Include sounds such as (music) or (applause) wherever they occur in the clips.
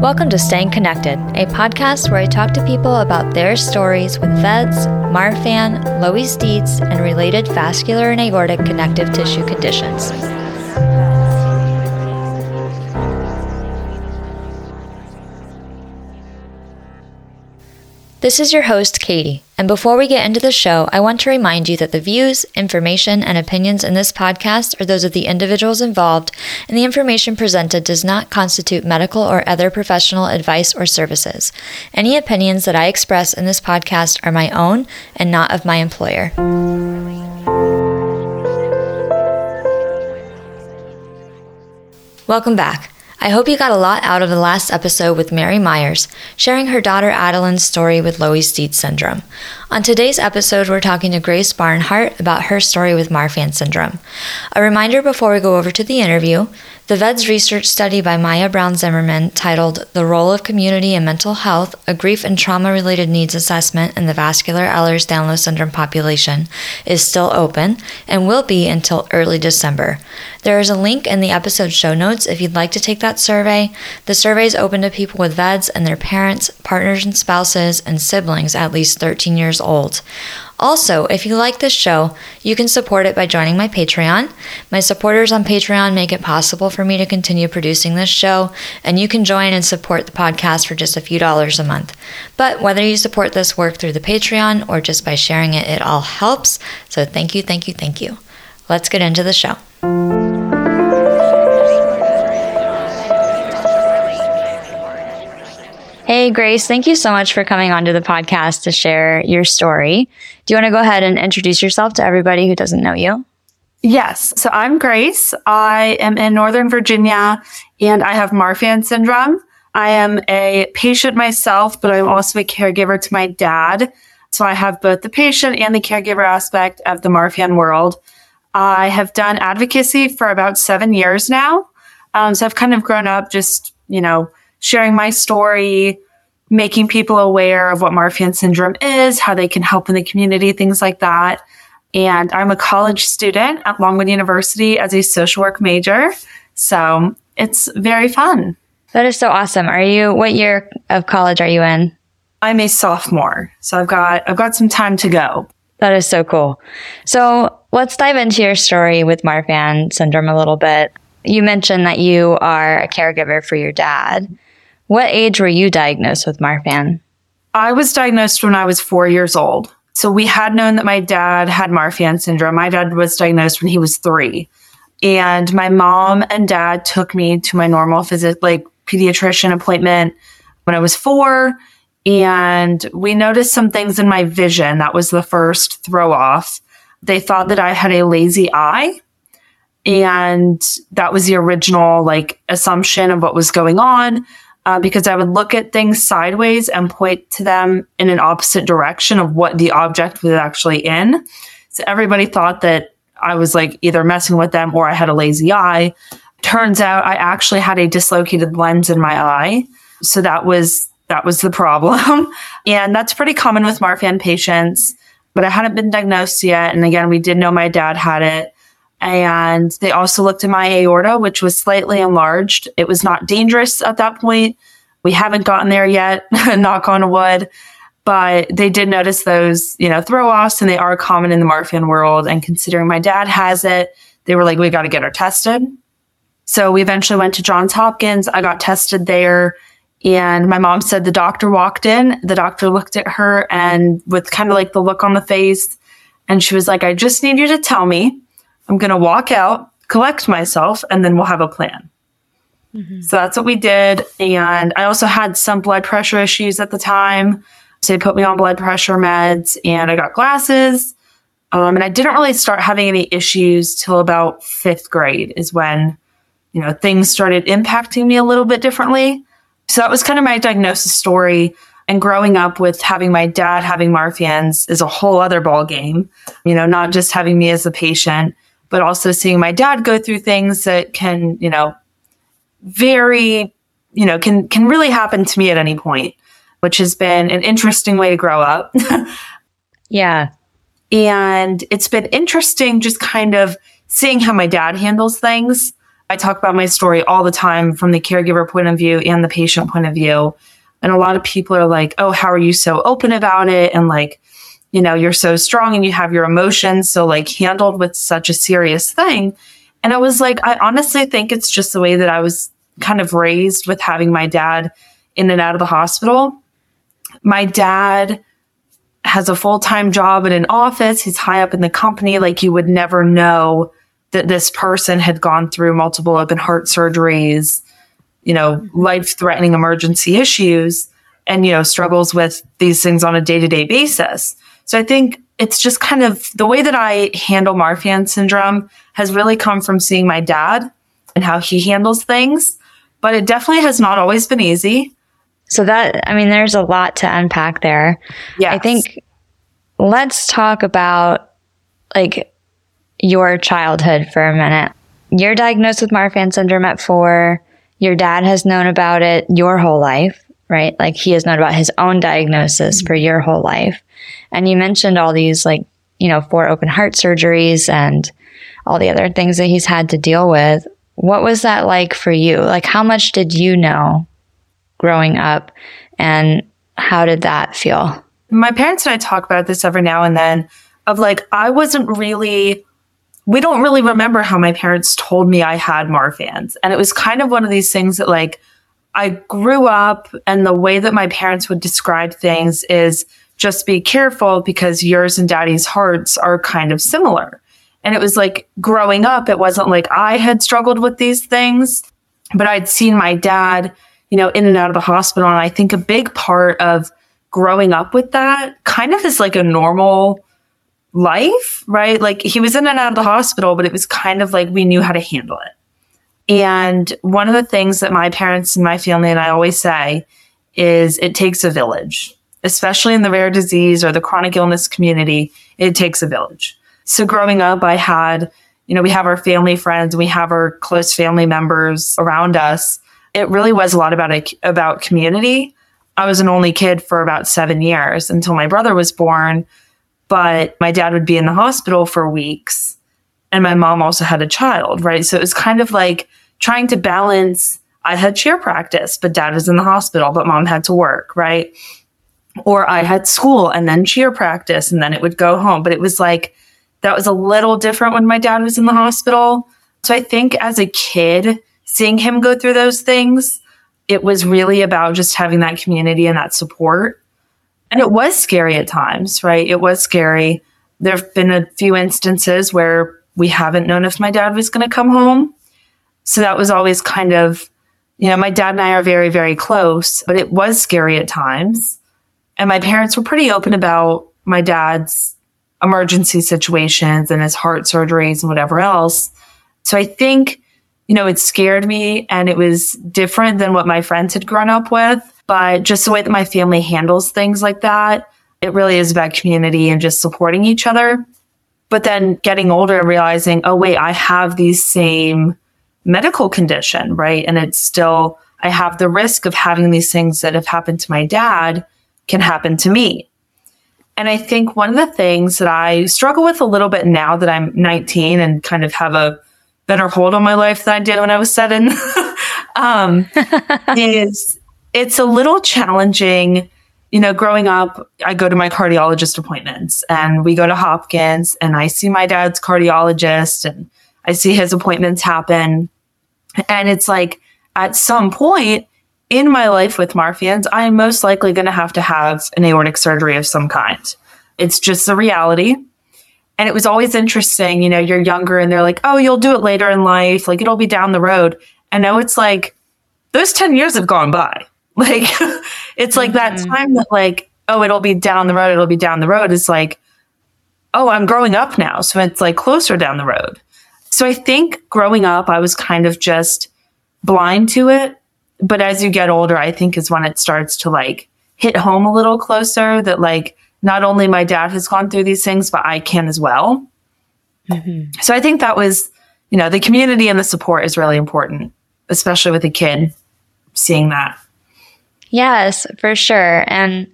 Welcome to Staying Connected, a podcast where I talk to people about their stories with VEDS, Marfan, Loeys Dietz, and related vascular and aortic connective tissue conditions. This is your host, Katie, and before we get into the show, I want to remind you that the views, information, and opinions in this podcast are those of the individuals involved, and the information presented does not constitute medical or other professional advice or services. Any opinions that I express in this podcast are my own and not of my employer. Welcome back. I hope you got a lot out of the last episode with Mary Myers, sharing her daughter Adeline's story with Loeys Dietz syndrome. On today's episode, we're talking to Grace Barnhart about her story with Marfan syndrome. A reminder before we go over to the interview the VEDS research study by Maya Brown Zimmerman, titled The Role of Community and Mental Health A Grief and Trauma Related Needs Assessment in the Vascular Ehlers Danlos Syndrome Population, is still open and will be until early December. There is a link in the episode show notes if you'd like to take that survey. The survey is open to people with VEDS and their parents, partners and spouses, and siblings at least 13 years old. Also, if you like this show, you can support it by joining my Patreon. My supporters on Patreon make it possible for me to continue producing this show, and you can join and support the podcast for just a few dollars a month. But whether you support this work through the Patreon or just by sharing it, it all helps. So thank you, thank you, thank you. Let's get into the show. Hey, Grace, thank you so much for coming onto the podcast to share your story. Do you want to go ahead and introduce yourself to everybody who doesn't know you? Yes. So I'm Grace. I am in Northern Virginia and I have Marfan syndrome. I am a patient myself, but I'm also a caregiver to my dad. So I have both the patient and the caregiver aspect of the Marfan world. I have done advocacy for about seven years now. Um, so I've kind of grown up just, you know, sharing my story, making people aware of what Marfan syndrome is, how they can help in the community, things like that. And I'm a college student at Longwood University as a social work major. So it's very fun. That is so awesome. Are you, what year of college are you in? I'm a sophomore. So I've got, I've got some time to go. That is so cool. So let's dive into your story with Marfan syndrome a little bit. You mentioned that you are a caregiver for your dad. What age were you diagnosed with Marfan? I was diagnosed when I was four years old. So we had known that my dad had Marfan syndrome. My dad was diagnosed when he was three. And my mom and dad took me to my normal physic like pediatrician appointment when I was four. And we noticed some things in my vision. That was the first throw off. They thought that I had a lazy eye. And that was the original like assumption of what was going on uh, because I would look at things sideways and point to them in an opposite direction of what the object was actually in. So everybody thought that I was like either messing with them or I had a lazy eye. Turns out I actually had a dislocated lens in my eye. So that was that was the problem. (laughs) and that's pretty common with Marfan patients, but I hadn't been diagnosed yet. And again, we did know my dad had it. And they also looked at my aorta, which was slightly enlarged. It was not dangerous at that point. We haven't gotten there yet, (laughs) knock on wood. But they did notice those, you know, throw offs, and they are common in the Marfan world. And considering my dad has it, they were like, we got to get her tested. So we eventually went to Johns Hopkins. I got tested there. And my mom said the doctor walked in. The doctor looked at her and with kind of like the look on the face. And she was like, I just need you to tell me I'm going to walk out, collect myself, and then we'll have a plan. Mm-hmm. So that's what we did. And I also had some blood pressure issues at the time. So they put me on blood pressure meds and I got glasses. Um, and I didn't really start having any issues till about fifth grade, is when, you know, things started impacting me a little bit differently. So that was kind of my diagnosis story. And growing up with having my dad having Marfan's is a whole other ball game. You know, not just having me as a patient, but also seeing my dad go through things that can, you know, very, you know, can can really happen to me at any point, which has been an interesting way to grow up. (laughs) yeah. And it's been interesting just kind of seeing how my dad handles things. I talk about my story all the time from the caregiver point of view and the patient point of view. And a lot of people are like, oh, how are you so open about it? And like, you know, you're so strong and you have your emotions. So, like, handled with such a serious thing. And I was like, I honestly think it's just the way that I was kind of raised with having my dad in and out of the hospital. My dad has a full time job in an office. He's high up in the company. Like you would never know that this person had gone through multiple open heart surgeries, you know, life threatening emergency issues and, you know, struggles with these things on a day to day basis. So I think it's just kind of the way that I handle Marfan syndrome has really come from seeing my dad and how he handles things. But it definitely has not always been easy. So that I mean there's a lot to unpack there. Yeah. I think let's talk about like your childhood for a minute. You're diagnosed with Marfan syndrome at 4. Your dad has known about it your whole life, right? Like he has known about his own diagnosis mm-hmm. for your whole life. And you mentioned all these like, you know, four open heart surgeries and all the other things that he's had to deal with. What was that like for you? Like how much did you know growing up and how did that feel? My parents and I talk about this every now and then of like, I wasn't really, we don't really remember how my parents told me I had Marfan's. And it was kind of one of these things that like, I grew up and the way that my parents would describe things is just be careful because yours and daddy's hearts are kind of similar. And it was like growing up, it wasn't like I had struggled with these things, but I'd seen my dad you know, in and out of the hospital. And I think a big part of growing up with that kind of is like a normal life, right? Like he was in and out of the hospital, but it was kind of like we knew how to handle it. And one of the things that my parents and my family and I always say is it takes a village, especially in the rare disease or the chronic illness community. It takes a village. So growing up, I had, you know, we have our family friends, we have our close family members around us it really was a lot about a, about community. I was an only kid for about seven years until my brother was born, but my dad would be in the hospital for weeks, and my mom also had a child, right? So it was kind of like trying to balance. I had cheer practice, but dad was in the hospital, but mom had to work, right? Or I had school and then cheer practice, and then it would go home. But it was like that was a little different when my dad was in the hospital. So I think as a kid, seeing him go through those things, it was really about just having that community and that support. And it was scary at times, right? It was scary. There have been a few instances where we haven't known if my dad was going to come home. So that was always kind of, you know, my dad and I are very, very close, but it was scary at times. And my parents were pretty open about my dad's emergency situations and his heart surgeries and whatever else. So I think you know, it scared me and it was different than what my friends had grown up with. But just the way that my family handles things like that, it really is about community and just supporting each other. But then getting older and realizing, oh, wait, I have these same medical condition, right? And it's still, I have the risk of having these things that have happened to my dad can happen to me. And I think one of the things that I struggle with a little bit now that I'm 19 and kind of have a better hold on my life than I did when I was seven. (laughs) um, (laughs) is it's a little challenging. You know, growing up, I go to my cardiologist appointments and we go to Hopkins and I see my dad's cardiologist and I see his appointments happen. And it's like at some point in my life with Marfan's, I am most likely going to have to have an aortic surgery of some kind. It's just the reality. And it was always interesting, you know, you're younger and they're like, oh, you'll do it later in life. Like it'll be down the road. And now it's like, those 10 years have gone by. (laughs) Like it's like mm-hmm. that time that like, oh, it'll be down the road. It'll be down the road. It's like, oh, I'm growing up now. So it's like closer down the road. So I think growing up, I was kind of just blind to it. But as you get older, I think is when it starts to like hit home a little closer that like not only my dad has gone through these things, but I can as well. Mm-hmm. So I think that was, you know, the community and the support is really important, especially with a kid seeing that. Yes, for sure. And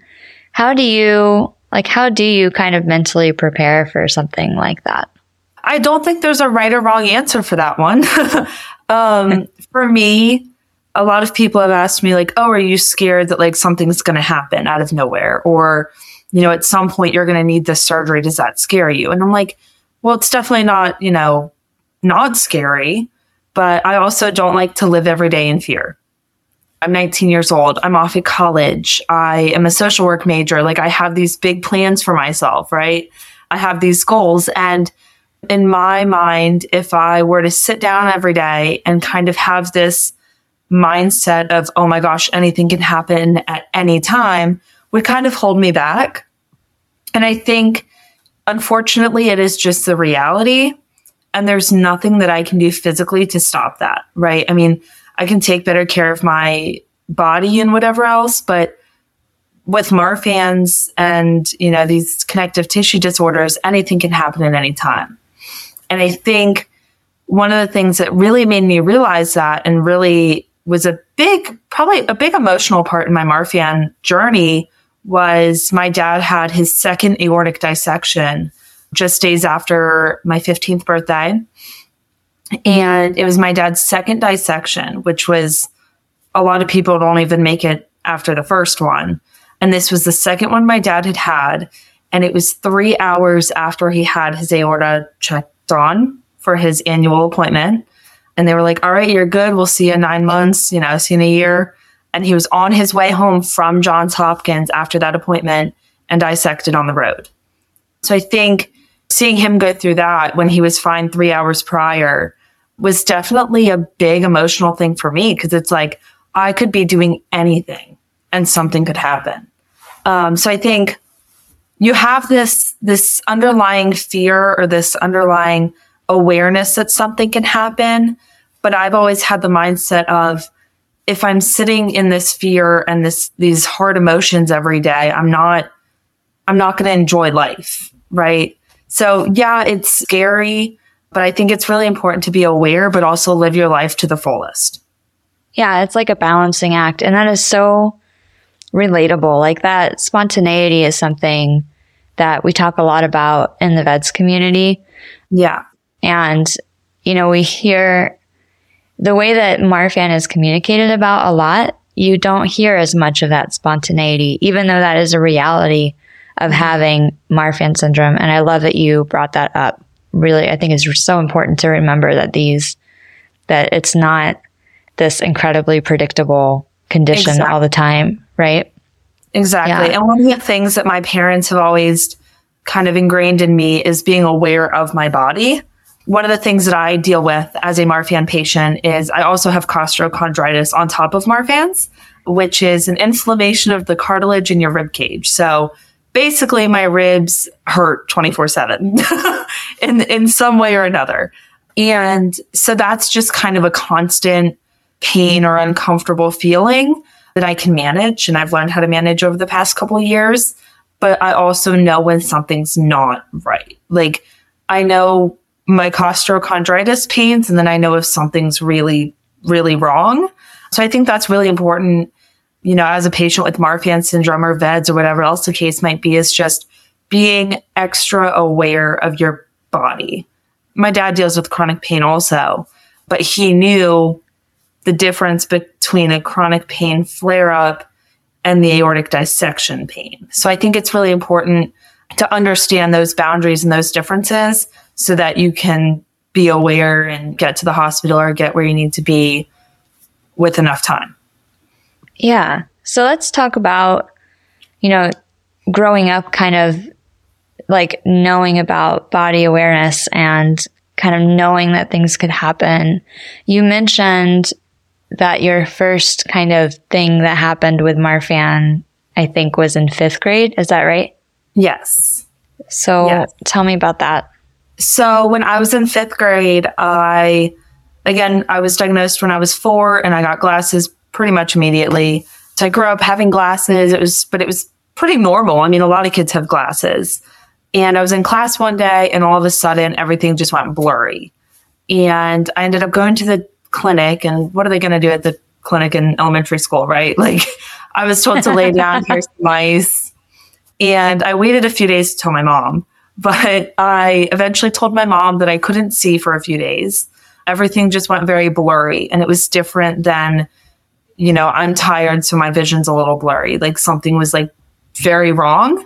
how do you like how do you kind of mentally prepare for something like that? I don't think there's a right or wrong answer for that one. (laughs) um, for me, a lot of people have asked me like, "Oh, are you scared that like something's going to happen out of nowhere or you know, at some point you're going to need this surgery. Does that scare you?" And I'm like, "Well, it's definitely not, you know, not scary, but I also don't like to live every day in fear." I'm 19 years old. I'm off at college. I am a social work major. Like I have these big plans for myself, right? I have these goals. And in my mind, if I were to sit down every day and kind of have this mindset of, oh my gosh, anything can happen at any time, would kind of hold me back. And I think, unfortunately, it is just the reality. And there's nothing that I can do physically to stop that, right? I mean, I can take better care of my body and whatever else. But with Marfan's and, you know, these connective tissue disorders, anything can happen at any time. And I think one of the things that really made me realize that and really was a big, probably a big emotional part in my Marfan journey was my dad had his second aortic dissection just days after my 15th birthday. And it was my dad's second dissection, which was a lot of people don't even make it after the first one. And this was the second one my dad had had. And it was three hours after he had his aorta checked on for his annual appointment. And they were like, all right, you're good. We'll see you in nine months, you know, see you in a year. And he was on his way home from Johns Hopkins after that appointment and dissected on the road. So I think seeing him go through that when he was fine three hours prior was definitely a big emotional thing for me because it's like I could be doing anything and something could happen. Um, so I think you have this this underlying fear or this underlying awareness that something can happen, but I've always had the mindset of if I'm sitting in this fear and this these hard emotions every day, I'm not I'm not going to enjoy life, right? So yeah, it's scary, but I think it's really important to be aware, but also live your life to the fullest. Yeah, it's like a balancing act. And that is so relatable. Like that spontaneity is something that we talk a lot about in the VEDS community. Yeah. And, you know, we hear the way that Marfan is communicated about a lot, you don't hear as much of that spontaneity, even though that is a reality of mm-hmm. having Marfan syndrome. And I love that you brought that up. Really, I think it's so important to remember that these, that it's not this incredibly predictable condition exactly. all the time, right? Exactly. Yeah. And one of the things that my parents have always kind of ingrained in me is being aware of my body. One of the things that I deal with as a Marfan patient is I also have costochondritis on top of Marfan's, which is an inflammation of the cartilage in your rib cage. So basically my ribs hurt 24 seven (laughs) in, in some way or another. And so that's just kind of a constant pain or uncomfortable feeling that I can manage. And I've learned how to manage over the past couple years. But I also know when something's not right. Like I know my costochondritis pains, and then I know if something's really, really wrong. So I think that's really important you know, as a patient with Marfan syndrome or VEDS or whatever else the case might be, is just being extra aware of your body. My dad deals with chronic pain also, but he knew the difference between a chronic pain flare up and the aortic dissection pain. So I think it's really important to understand those boundaries and those differences so that you can be aware and get to the hospital or get where you need to be with enough time. Yeah. So let's talk about, you know, growing up kind of like knowing about body awareness and kind of knowing that things could happen. You mentioned that your first kind of thing that happened with Marfan, I think, was in fifth grade. Is that right? Yes. So yes. tell me about that. So when I was in fifth grade, I, again, I was diagnosed when I was four and I got glasses pretty much immediately. So I grew up having glasses. It was, but it was pretty normal. I mean, a lot of kids have glasses. And I was in class one day and all of a sudden everything just went blurry. And I ended up going to the clinic. And what are they going to do at the clinic in elementary school, right? (laughs) Like I was told to lay down, here's some mice. And I waited a few days to tell my mom, but I eventually told my mom that I couldn't see for a few days. Everything just went very blurry and it was different than, you know, I'm tired, so my vision's a little blurry. Like something was like very wrong.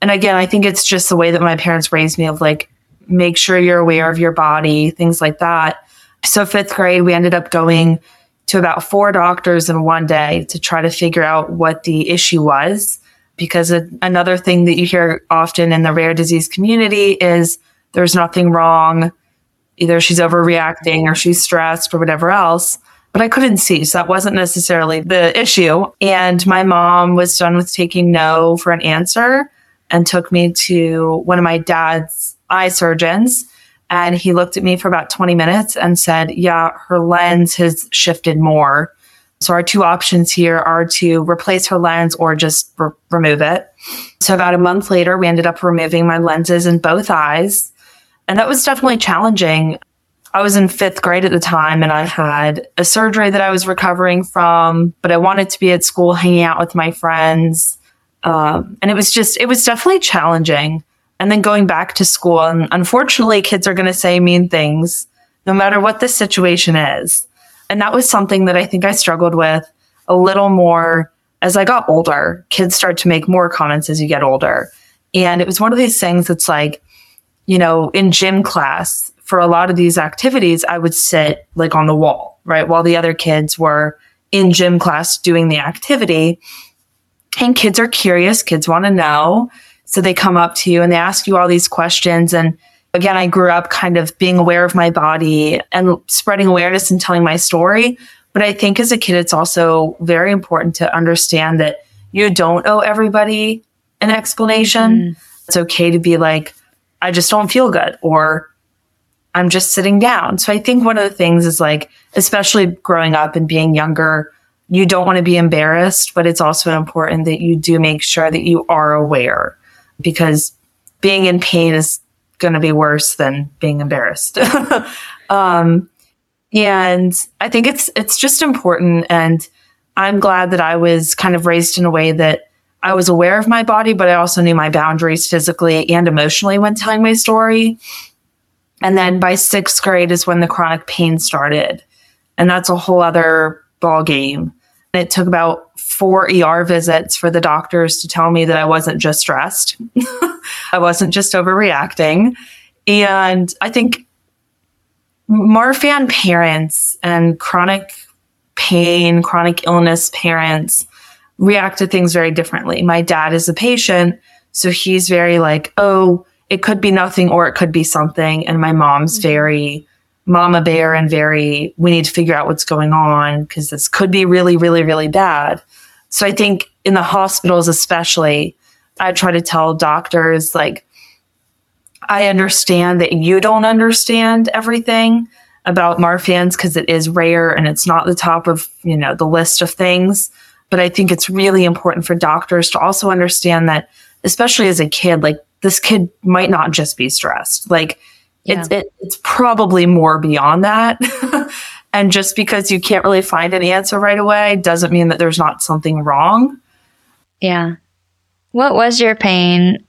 And again, I think it's just the way that my parents raised me of like, make sure you're aware of your body, things like that. So, fifth grade, we ended up going to about four doctors in one day to try to figure out what the issue was. Because a, another thing that you hear often in the rare disease community is there's nothing wrong. Either she's overreacting or she's stressed or whatever else. But I couldn't see. So that wasn't necessarily the issue. And my mom was done with taking no for an answer and took me to one of my dad's eye surgeons. And he looked at me for about 20 minutes and said, Yeah, her lens has shifted more. So our two options here are to replace her lens or just re- remove it. So about a month later, we ended up removing my lenses in both eyes. And that was definitely challenging. I was in fifth grade at the time and I had a surgery that I was recovering from, but I wanted to be at school hanging out with my friends. Um, and it was just, it was definitely challenging. And then going back to school, and unfortunately, kids are going to say mean things no matter what the situation is. And that was something that I think I struggled with a little more as I got older. Kids start to make more comments as you get older. And it was one of these things that's like, you know, in gym class, for a lot of these activities, I would sit like on the wall, right? While the other kids were in gym class doing the activity. And kids are curious, kids want to know. So they come up to you and they ask you all these questions. And again, I grew up kind of being aware of my body and spreading awareness and telling my story. But I think as a kid, it's also very important to understand that you don't owe everybody an explanation. Mm. It's okay to be like, I just don't feel good, or I'm just sitting down. So I think one of the things is like, especially growing up and being younger, you don't want to be embarrassed, but it's also important that you do make sure that you are aware because being in pain is going to be worse than being embarrassed. (laughs) um, and I think it's, it's just important. And I'm glad that I was kind of raised in a way that I was aware of my body, but I also knew my boundaries physically and emotionally when telling my story. And then by sixth grade is when the chronic pain started. And that's a whole other ball game. It took about four ER visits for the doctors to tell me that I wasn't just stressed. (laughs) I wasn't just overreacting. And I think Marfan parents and chronic pain, chronic illness parents react to things very differently. My dad is a patient, so he's very like, oh, it could be nothing or it could be something. And my mom's mm-hmm. very mama bear and very, we need to figure out what's going on because this could be really, really, really bad. So I think in the hospitals, especially, I try to tell doctors, like, I understand that you don't understand everything about Marfan's because it is rare and it's not the top of, you know, the list of things. But I think it's really important for doctors to also understand that, especially as a kid, like this kid might not just be stressed. Like yeah. it's it, it's probably more beyond that. (laughs) and just because you can't really find an answer right away doesn't mean that there's not something wrong. Yeah. What was your pain?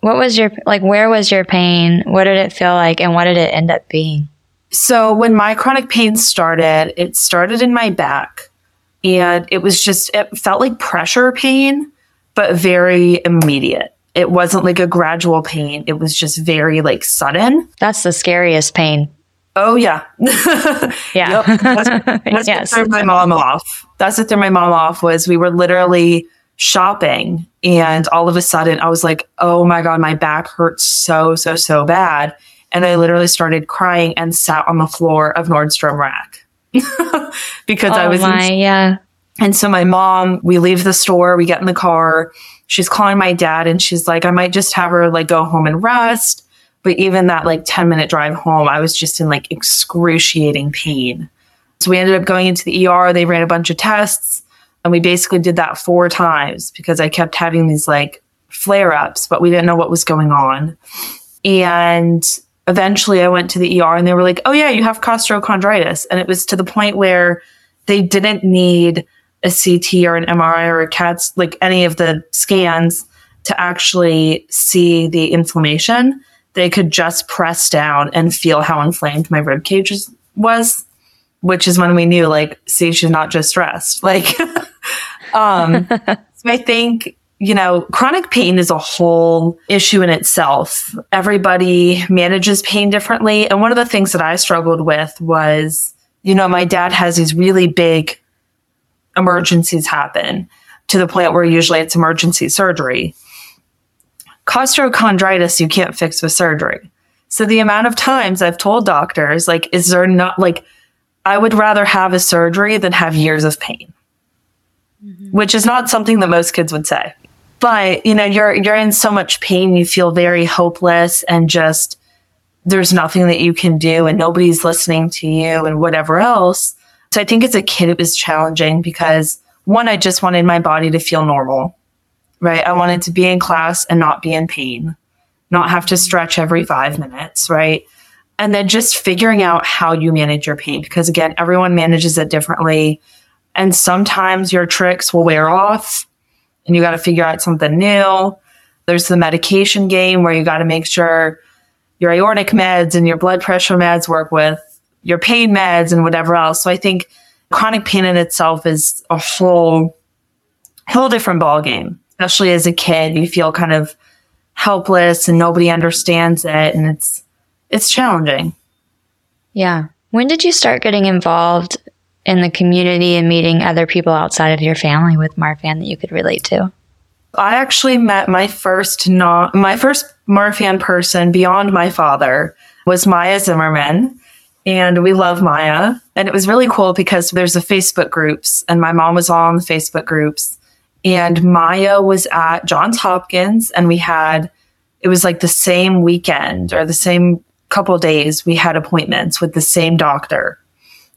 What was your like where was your pain? What did it feel like and what did it end up being? So when my chronic pain started, it started in my back and it was just it felt like pressure pain but very immediate it wasn't like a gradual pain. It was just very like sudden. That's the scariest pain. Oh yeah. (laughs) yeah. Yep. (laughs) That's, that's yes. what threw my mom off. That's what threw my mom off was we were literally shopping and all of a sudden I was like, oh my God, my back hurts so, so, so bad. And I literally started crying and sat on the floor of Nordstrom rack (laughs) because oh I was my, in- yeah. And so my mom, we leave the store, we get in the car, she's calling my dad and she's like, I might just have her like go home and rest. But even that like 10 minute drive home, I was just in like excruciating pain. So we ended up going into the ER. They ran a bunch of tests and we basically did that four times because I kept having these like flare ups, but we didn't know what was going on. And eventually I went to the ER and they were like, oh, yeah, you have costochondritis. And it was to the point where they didn't need a CT or an MRI or a CAT, like any of the scans to actually see the inflammation. They could just press down and feel how inflamed my rib cage was, which is when we knew, like, see, she's not just stressed. Like, (laughs) um, (laughs) so I think you know, chronic pain is a whole issue in itself. Everybody manages pain differently. And one of the things that I struggled with was, you know, my dad has these really big emergencies happen to the point where usually it's emergency surgery. Costochondritis, you can't fix with surgery. So the amount of times I've told doctors, like, is there not, like, I would rather have a surgery than have years of pain. Mm-hmm. Which is not something that most kids would say but you know you're you're in so much pain you feel very hopeless and just there's nothing that you can do and nobody's listening to you and whatever else so i think as a kid it was challenging because one i just wanted my body to feel normal right i wanted to be in class and not be in pain not have to stretch every five minutes right and then just figuring out how you manage your pain because again everyone manages it differently and sometimes your tricks will wear off and you got to figure out something new. There's the medication game where you got to make sure your aortic meds and your blood pressure meds work with your pain meds and whatever else. So I think chronic pain in itself is a whole whole different ball game. Especially as a kid, you feel kind of helpless and nobody understands it and it's it's challenging. Yeah. When did you start getting involved in the community and meeting other people outside of your family with Marfan that you could relate to? I actually met my first not my first Marfan person beyond my father was Maya Zimmerman. And we love Maya. And it was really cool because there's a Facebook groups and my mom was all on the Facebook groups. And Maya was at Johns Hopkins and we had it was like the same weekend or the same couple days we had appointments with the same doctor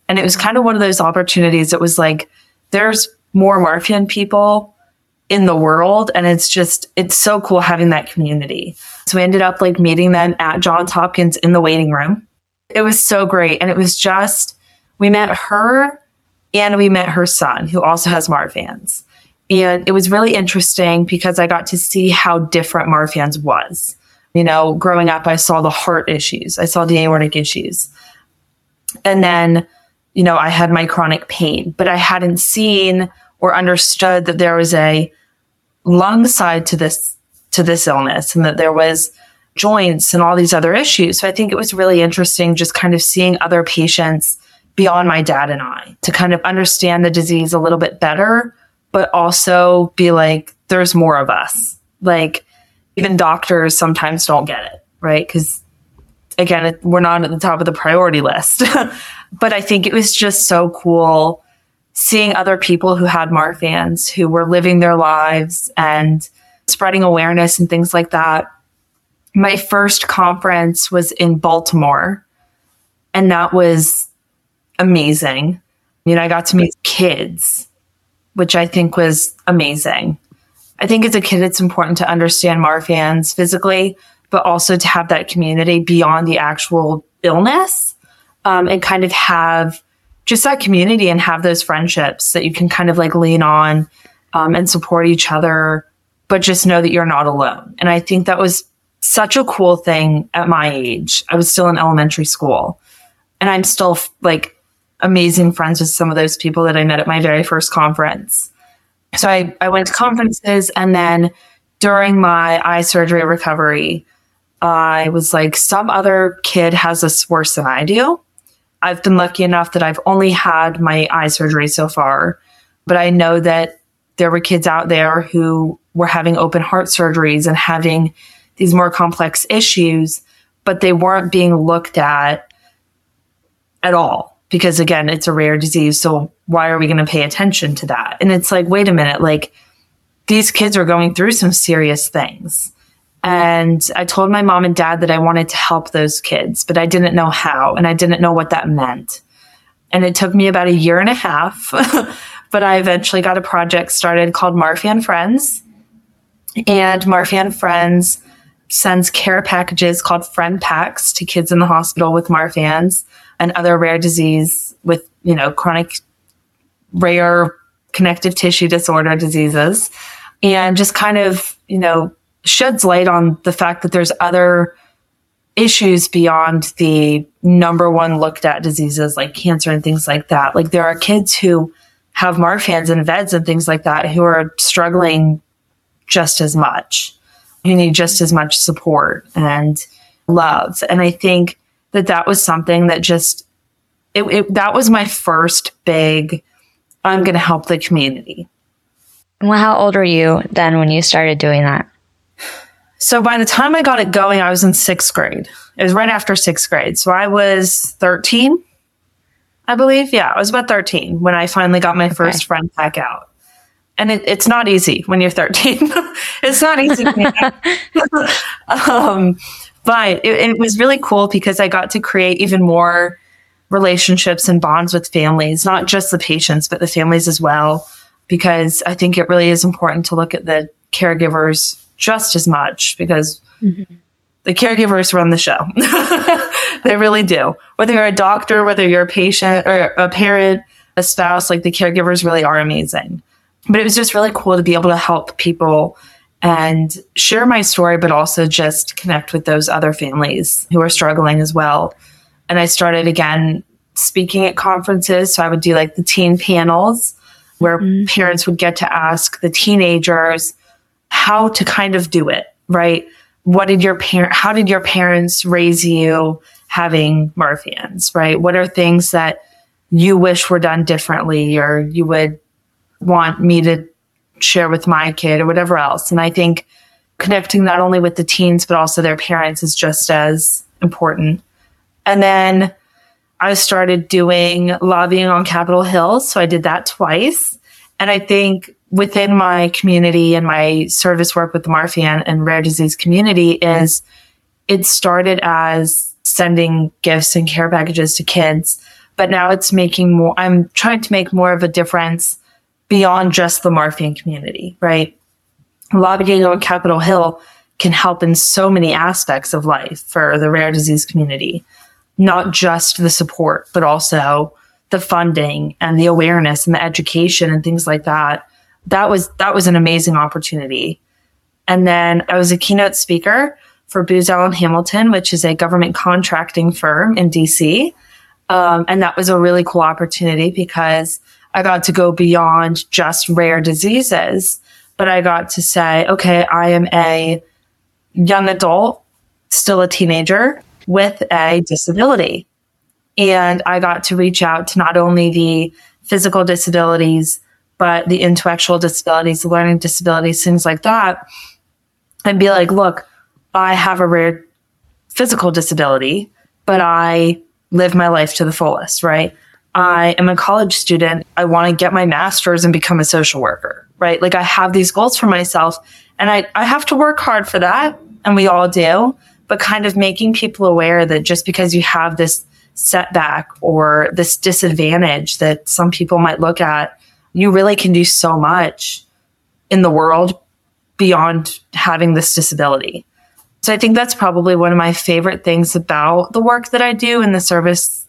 and it was kind of one of those opportunities. It was like, there's more Marfan people in the world. And it's just, it's so cool having that community. So we ended up like meeting them at Johns Hopkins in the waiting room. It was so great. And it was just, we met her and we met her son, who also has Marfan's. And it was really interesting because I got to see how different Marfan's was. You know, growing up, I saw the heart issues, I saw the aortic issues. And then you know, I had my chronic pain, but I hadn't seen or understood that there was a lung side to this to this illness and that there was joints and all these other issues. So I think it was really interesting just kind of seeing other patients beyond my dad and I to kind of understand the disease a little bit better, but also be like, there's more of us. Like even doctors sometimes don't get it, right? Because again, it, we're not at the top of the priority list. (laughs) but I think it was just so cool seeing other people who had Marfans who were living their lives and spreading awareness and things like that. My first conference was in Baltimore, and that was amazing. I mean, I got to meet kids, which I think was amazing. I think as a kid, it's important to understand Marfans physically, but also to have that community beyond the actual illness um, and kind of have just that community and have those friendships that you can kind of like lean on um, and support each other, but just know that you're not alone. And I think that was such a cool thing at my age. I was still in elementary school and I'm still like amazing friends with some of those people that I met at my very first conference. So I, I went to conferences and then during my eye surgery recovery, I was like, some other kid has this worse than I do. I've been lucky enough that I've only had my eye surgery so far, but I know that there were kids out there who were having open heart surgeries and having these more complex issues, but they weren't being looked at at all because again, it's a rare disease. So why are we going to pay attention to that? And it's like, wait a minute, like these kids are going through some serious things. And I told my mom and dad that I wanted to help those kids, but I didn't know how and I didn't know what that meant. And it took me about a year and a half, (laughs) but I eventually got a project started called Marfan Friends. And Marfan Friends sends care packages called Friend Packs to kids in the hospital with Marfan's and other rare disease with, you know, chronic rare connective tissue disorder diseases and just kind of, you know, sheds light on the fact that there's other issues beyond the number one looked at diseases like cancer and things like that. Like there are kids who have Marfans and VEDS and things like that who are struggling just as much, who need just as much support and love. And I think that that was something that just, it, it that was my first big, I'm going to help the community. Well, how old were you then when you started doing that? So by the time I got it going, I was in sixth grade. It was right after sixth grade. So I was 13, I believe. Yeah, I was about 13 when I finally got my okay. first friend pack out. And it, it's not easy when you're 13. (laughs) it's not easy. (laughs) (laughs) um, but it, it was really cool because I got to create even more relationships and bonds with families, not just the patients, but the families as well. Because I think it really is important to look at the caregivers just as much because mm-hmm. the caregivers run the show. (laughs) they really do. Whether you're a doctor, whether you're a patient or a parent, a spouse, like the caregivers really are amazing. But it was just really cool to be able to help people and share my story, but also just connect with those other families who are struggling as well. And I started again speaking at conferences. So I would do like the teen panels where mm-hmm. parents would get to ask the teenagers how to kind of do it, right? What did your parent, how did your parents raise you having Marfans, right? What are things that you wish were done differently or you would want me to share with my kid or whatever else? And I think connecting not only with the teens, but also their parents is just as important. And then I started doing lobbying on Capitol Hill. So I did that twice. And I think within my community and my service work with the Marfan and rare disease community is it started as sending gifts and care packages to kids, but now it's making more, I'm trying to make more of a difference beyond just the Marfan community, right? Lobbying on Capitol Hill can help in so many aspects of life for the rare disease community, not just the support, but also the funding and the awareness and the education and things like that that was that was an amazing opportunity. And then I was a keynote speaker for Booz Allen Hamilton, which is a government contracting firm in DC. Um, and that was a really cool opportunity because I got to go beyond just rare diseases, but I got to say, okay, I am a young adult, still a teenager with a disability. And I got to reach out to not only the physical disabilities but the intellectual disabilities, the learning disabilities, things like that, and be like, look, I have a rare physical disability, but I live my life to the fullest, right? I am a college student. I want to get my master's and become a social worker, right? Like I have these goals for myself and I, I have to work hard for that. And we all do, but kind of making people aware that just because you have this setback or this disadvantage that some people might look at you really can do so much in the world beyond having this disability. So I think that's probably one of my favorite things about the work that I do and the service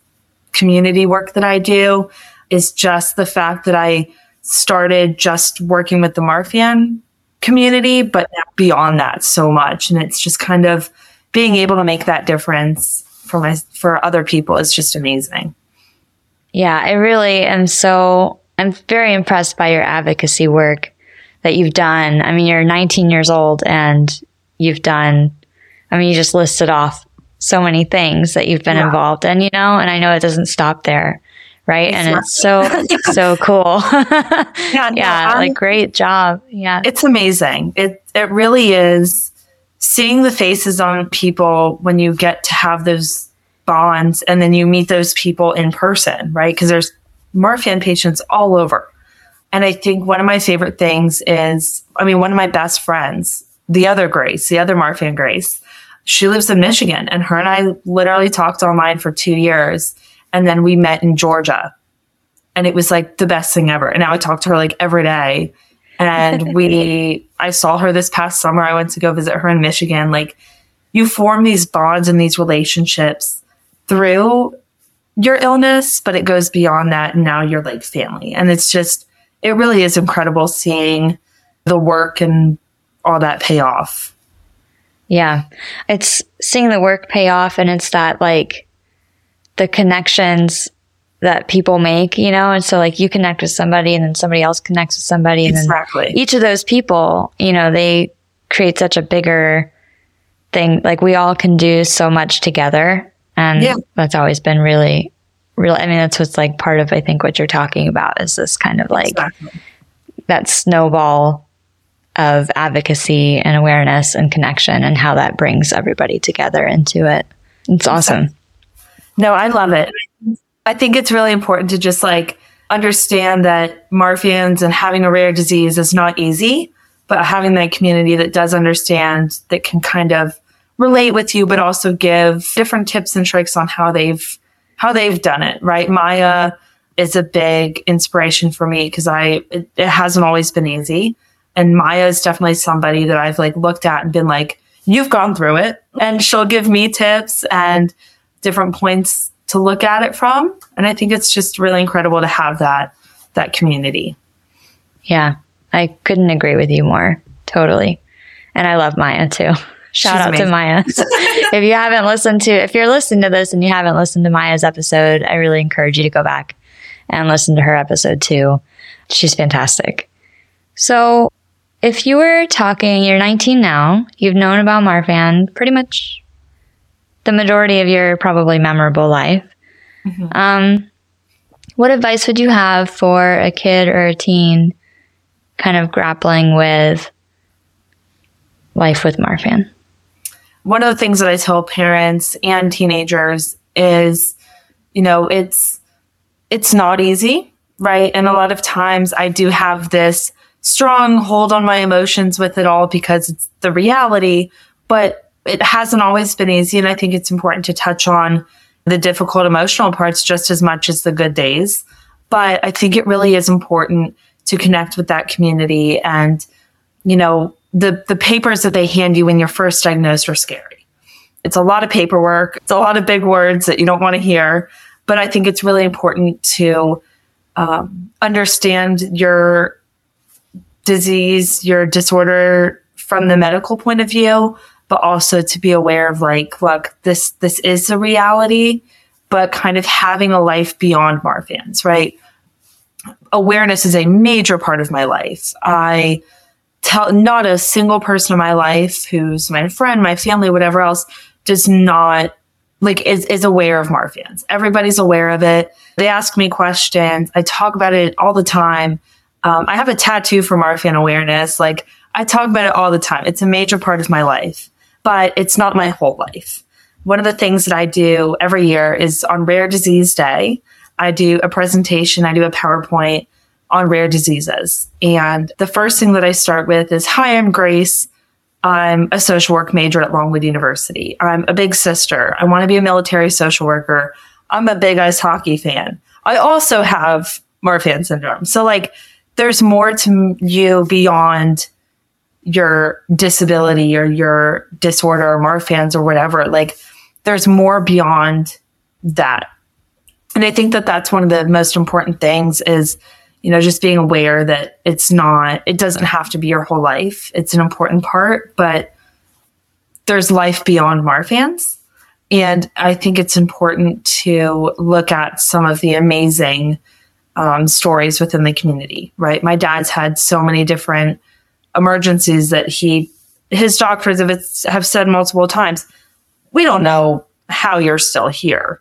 community work that I do is just the fact that I started just working with the Marfan community, but beyond that so much. And it's just kind of being able to make that difference for my for other people is just amazing. Yeah, I really am so I'm very impressed by your advocacy work that you've done. I mean, you're 19 years old and you've done, I mean, you just listed off so many things that you've been yeah. involved in, you know, and I know it doesn't stop there. Right. and it's so, (laughs) so cool. (laughs) yeah. yeah like great job. Yeah. It's amazing. It, it really is seeing the faces on people when you get to have those bonds and then you meet those people in person, right? Because there's Marfan patients all over. And I think one of my favorite things is, I mean, one of my best friends, the other Grace, the other Marfan Grace, she lives in Michigan and her and I literally talked online for two years. And then we met in Georgia and it was like the best thing ever. And now I talk to her like every day. And we, (laughs) I saw her this past summer. I went to go visit her in Michigan. Like you form these bonds and these relationships through your illness, but it goes beyond that. And now you're like family. And it's just, it really is incredible seeing the work and all that pay off. Yeah. It's seeing the work pay off and it's that like the connections that people make, you know? And so like you connect with somebody and then somebody else connects with somebody and exactly. then each of those people, you know, they create such a bigger thing. Like we all can do so much together. And yeah. that's always been really, really, I mean, that's what's like part of, I think, what you're talking about is this kind of like exactly. that snowball of advocacy and awareness and connection and how that brings everybody together into it. It's awesome. No, I love it. I think it's really important to just like understand that Marfan's and having a rare disease is not easy, but having that community that does understand that can kind of relate with you, but also give different tips and tricks on how they've how they've done it. Right, Maya is a big inspiration for me because I it, it hasn't always been easy, and Maya is definitely somebody that I've like looked at and been like, you've gone through it, and she'll give me tips and different points to look at it from. And I think it's just really incredible to have that that community. Yeah, I couldn't agree with you more. Totally. And I love Maya too. Shout She's out amazing. to Maya. (laughs) if you haven't listened to, if you're listening to this and you haven't listened to Maya's episode, I really encourage you to go back and listen to her episode too. She's fantastic. So, if you were talking, you're 19 now, you've known about Marfan pretty much the majority of your probably memorable life. Mm-hmm. Um, what advice would you have for a kid or a teen kind of grappling with life with Marfan? One of the things that I tell parents and teenagers is, you know, it's it's not easy, right? And a lot of times I do have this strong hold on my emotions with it all because it's the reality, but it hasn't always been easy. And I think it's important to touch on the difficult emotional parts just as much as the good days. But I think it really is important to connect with that community. And, you know, the, the papers that they hand you when you're first diagnosed are scary. It's a lot of paperwork. It's a lot of big words that you don't want to hear. But I think it's really important to um, understand your disease, your disorder from the medical point of view, but also to be aware of like, look, this this is a reality, but kind of having a life beyond Marfan's, right? Awareness is a major part of my life. I tell not a single person in my life who's my friend, my family, whatever else, does not like is, is aware of Marfan's. Everybody's aware of it. They ask me questions. I talk about it all the time. Um, I have a tattoo for Marfan awareness. Like I talk about it all the time. It's a major part of my life but it's not my whole life. One of the things that I do every year is on Rare Disease Day, I do a presentation, I do a PowerPoint on rare diseases. And the first thing that I start with is Hi, I'm Grace. I'm a social work major at Longwood University. I'm a big sister. I want to be a military social worker. I'm a big ice hockey fan. I also have Marfan syndrome. So, like, there's more to you beyond your disability or your disorder or Marfan's or whatever. Like there's more beyond that. And I think that that's one of the most important things is, you know, just being aware that it's not, it doesn't have to be your whole life. It's an important part, but there's life beyond Marfan's. And I think it's important to look at some of the amazing um, stories within the community, right? My dad's had so many different emergencies that he his doctors have, have said multiple times we don't know how you're still here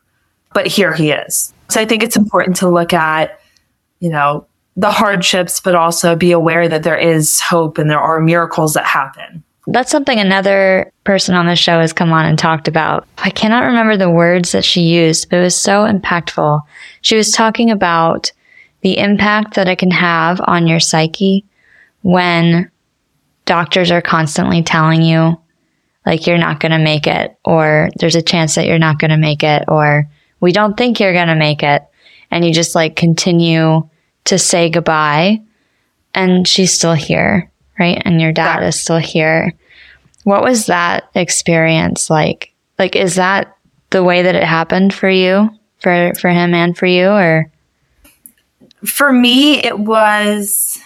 but here he is so i think it's important to look at you know the hardships but also be aware that there is hope and there are miracles that happen that's something another person on the show has come on and talked about. I cannot remember the words that she used, but it was so impactful. She was talking about the impact that it can have on your psyche when doctors are constantly telling you like you're not going to make it or there's a chance that you're not going to make it or we don't think you're going to make it and you just like continue to say goodbye and she's still here right? And your dad is still here. What was that experience like? Like is that the way that it happened for you for for him and for you or for me it was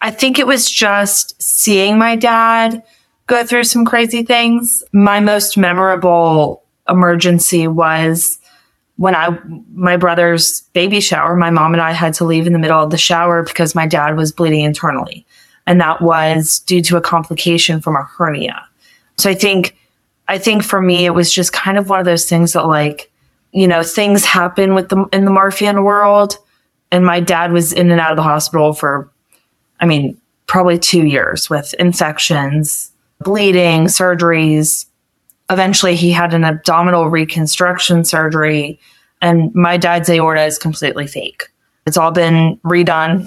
i think it was just seeing my dad go through some crazy things. My most memorable emergency was when i my brother's baby shower. My mom and i had to leave in the middle of the shower because my dad was bleeding internally. And that was due to a complication from a hernia. So i think i think for me it was just kind of one of those things that like you know things happen with the in the Marfan world and my dad was in and out of the hospital for, I mean, probably two years with infections, bleeding, surgeries. Eventually, he had an abdominal reconstruction surgery, and my dad's aorta is completely fake. It's all been redone,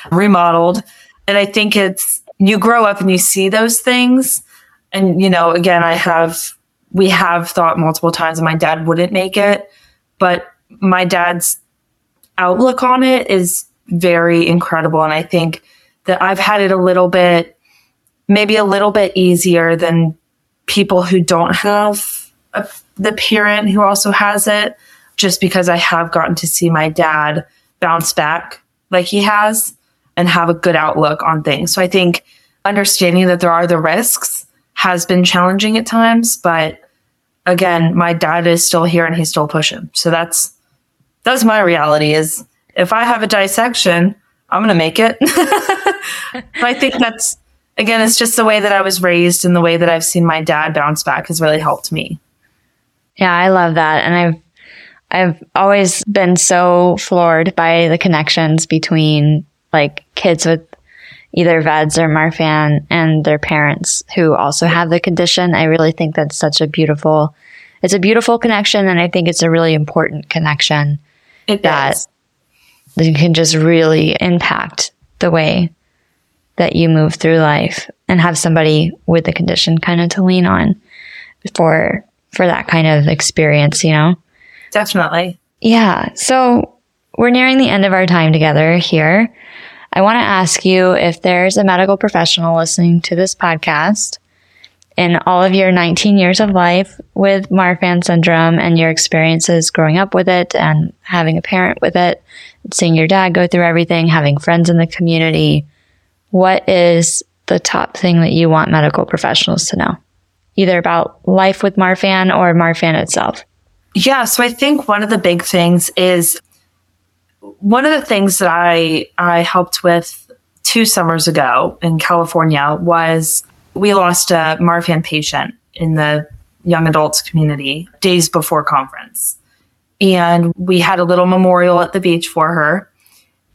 (laughs) remodeled. And I think it's, you grow up and you see those things. And, you know, again, I have, we have thought multiple times my dad wouldn't make it, but my dad's outlook on it is very incredible. And I think that I've had it a little bit, maybe a little bit easier than people who don't have a, the parent who also has it, just because I have gotten to see my dad bounce back like he has and have a good outlook on things. So I think understanding that there are the risks has been challenging at times, but again, my dad is still here and he's still pushing. So that's that's my reality is if I have a dissection, I'm going to make it. (laughs) I think that's, again, it's just the way that I was raised and the way that I've seen my dad bounce back has really helped me. Yeah, I love that. And I've, I've always been so floored by the connections between like kids with either VEDS or Marfan and their parents who also have the condition. I really think that's such a beautiful, it's a beautiful connection. And I think it's a really important connection it that does. can just really impact the way that you move through life and have somebody with the condition kind of to lean on for for that kind of experience, you know? Definitely. Yeah. So we're nearing the end of our time together here. I want to ask you if there's a medical professional listening to this podcast in all of your 19 years of life with Marfan syndrome and your experiences growing up with it and having a parent with it, seeing your dad go through everything, having friends in the community, what is the top thing that you want medical professionals to know? Either about life with Marfan or Marfan itself. Yeah, so I think one of the big things is one of the things that I I helped with two summers ago in California was we lost a Marfan patient in the young adults community days before conference. And we had a little memorial at the beach for her.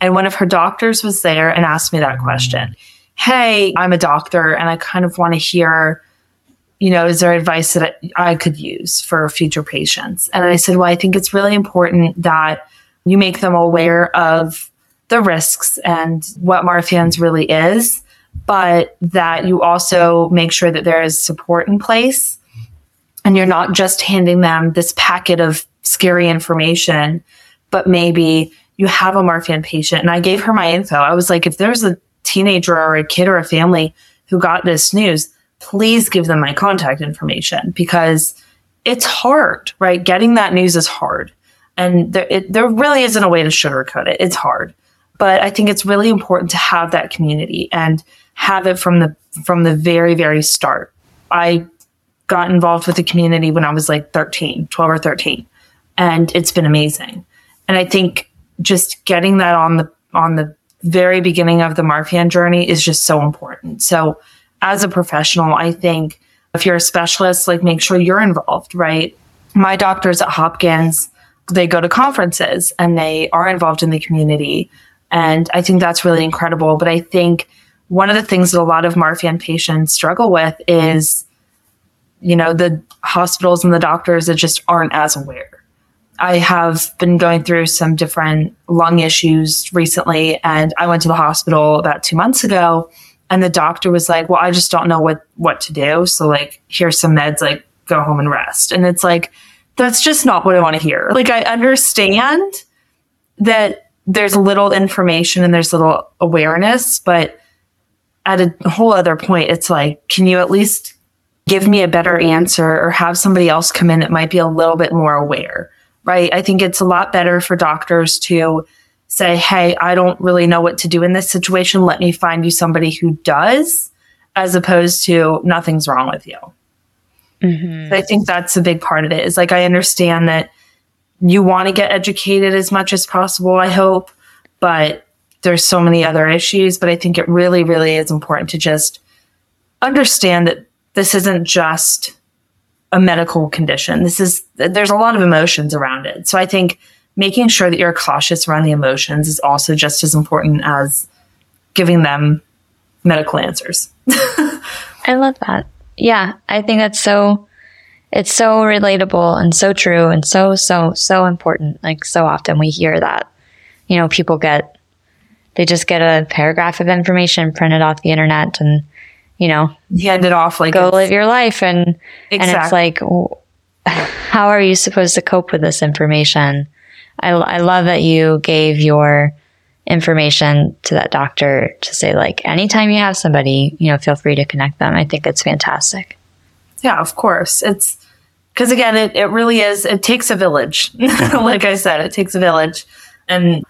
And one of her doctors was there and asked me that question. Hey, I'm a doctor and I kind of want to hear, you know, is there advice that I could use for future patients? And I said, well, I think it's really important that you make them aware of the risks and what Marfan's really is but that you also make sure that there is support in place and you're not just handing them this packet of scary information, but maybe you have a Marfan patient. And I gave her my info. I was like, if there's a teenager or a kid or a family who got this news, please give them my contact information because it's hard, right? Getting that news is hard. And there, it, there really isn't a way to sugarcoat it. It's hard. But I think it's really important to have that community. And have it from the from the very very start. I got involved with the community when I was like 13, 12 or 13, and it's been amazing. And I think just getting that on the on the very beginning of the Marfan journey is just so important. So as a professional, I think if you're a specialist, like make sure you're involved, right? My doctors at Hopkins, they go to conferences and they are involved in the community. And I think that's really incredible. But I think one of the things that a lot of Marfan patients struggle with is, you know, the hospitals and the doctors that just aren't as aware. I have been going through some different lung issues recently, and I went to the hospital about two months ago. And the doctor was like, "Well, I just don't know what what to do. So, like, here's some meds. Like, go home and rest." And it's like, that's just not what I want to hear. Like, I understand that there's little information and there's little awareness, but at a whole other point, it's like, can you at least give me a better answer or have somebody else come in that might be a little bit more aware? Right. I think it's a lot better for doctors to say, Hey, I don't really know what to do in this situation. Let me find you somebody who does, as opposed to nothing's wrong with you. Mm-hmm. I think that's a big part of it is like, I understand that you want to get educated as much as possible, I hope, but there's so many other issues. But I think it really, really is important to just understand that this isn't just a medical condition. This is, there's a lot of emotions around it. So I think making sure that you're cautious around the emotions is also just as important as giving them medical answers. (laughs) I love that. Yeah, I think that's so it's so relatable and so true and so so so important. Like so often we hear that you know people get they just get a paragraph of information printed off the internet and you know hand it off like go live your life and exactly. and it's like (laughs) how are you supposed to cope with this information? I I love that you gave your information to that doctor to say like anytime you have somebody you know feel free to connect them i think it's fantastic yeah of course it's because again, it, it really is, it takes a village. (laughs) like I said, it takes a village. And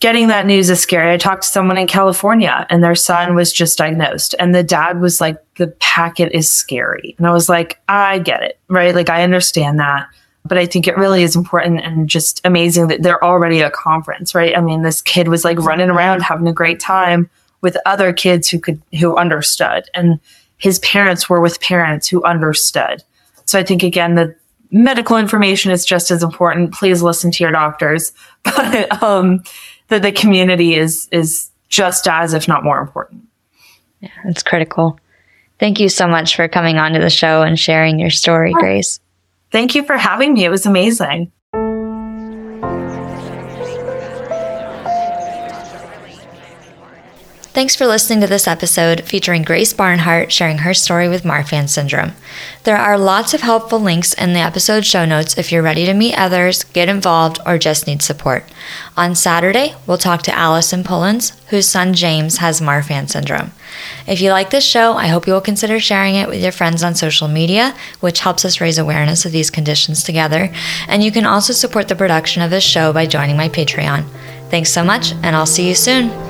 getting that news is scary. I talked to someone in California and their son was just diagnosed. And the dad was like, the packet is scary. And I was like, I get it, right? Like, I understand that. But I think it really is important and just amazing that they're already at a conference, right? I mean, this kid was like running around having a great time with other kids who could, who understood. And his parents were with parents who understood. So I think again, the medical information is just as important. Please listen to your doctors, (laughs) but um, the, the community is is just as, if not more important. Yeah, it's critical. Thank you so much for coming onto the show and sharing your story, Grace. Thank you for having me. It was amazing. Thanks for listening to this episode featuring Grace Barnhart sharing her story with Marfan syndrome. There are lots of helpful links in the episode show notes if you're ready to meet others, get involved, or just need support. On Saturday, we'll talk to Allison Pullins, whose son James has Marfan syndrome. If you like this show, I hope you will consider sharing it with your friends on social media, which helps us raise awareness of these conditions together. And you can also support the production of this show by joining my Patreon. Thanks so much, and I'll see you soon.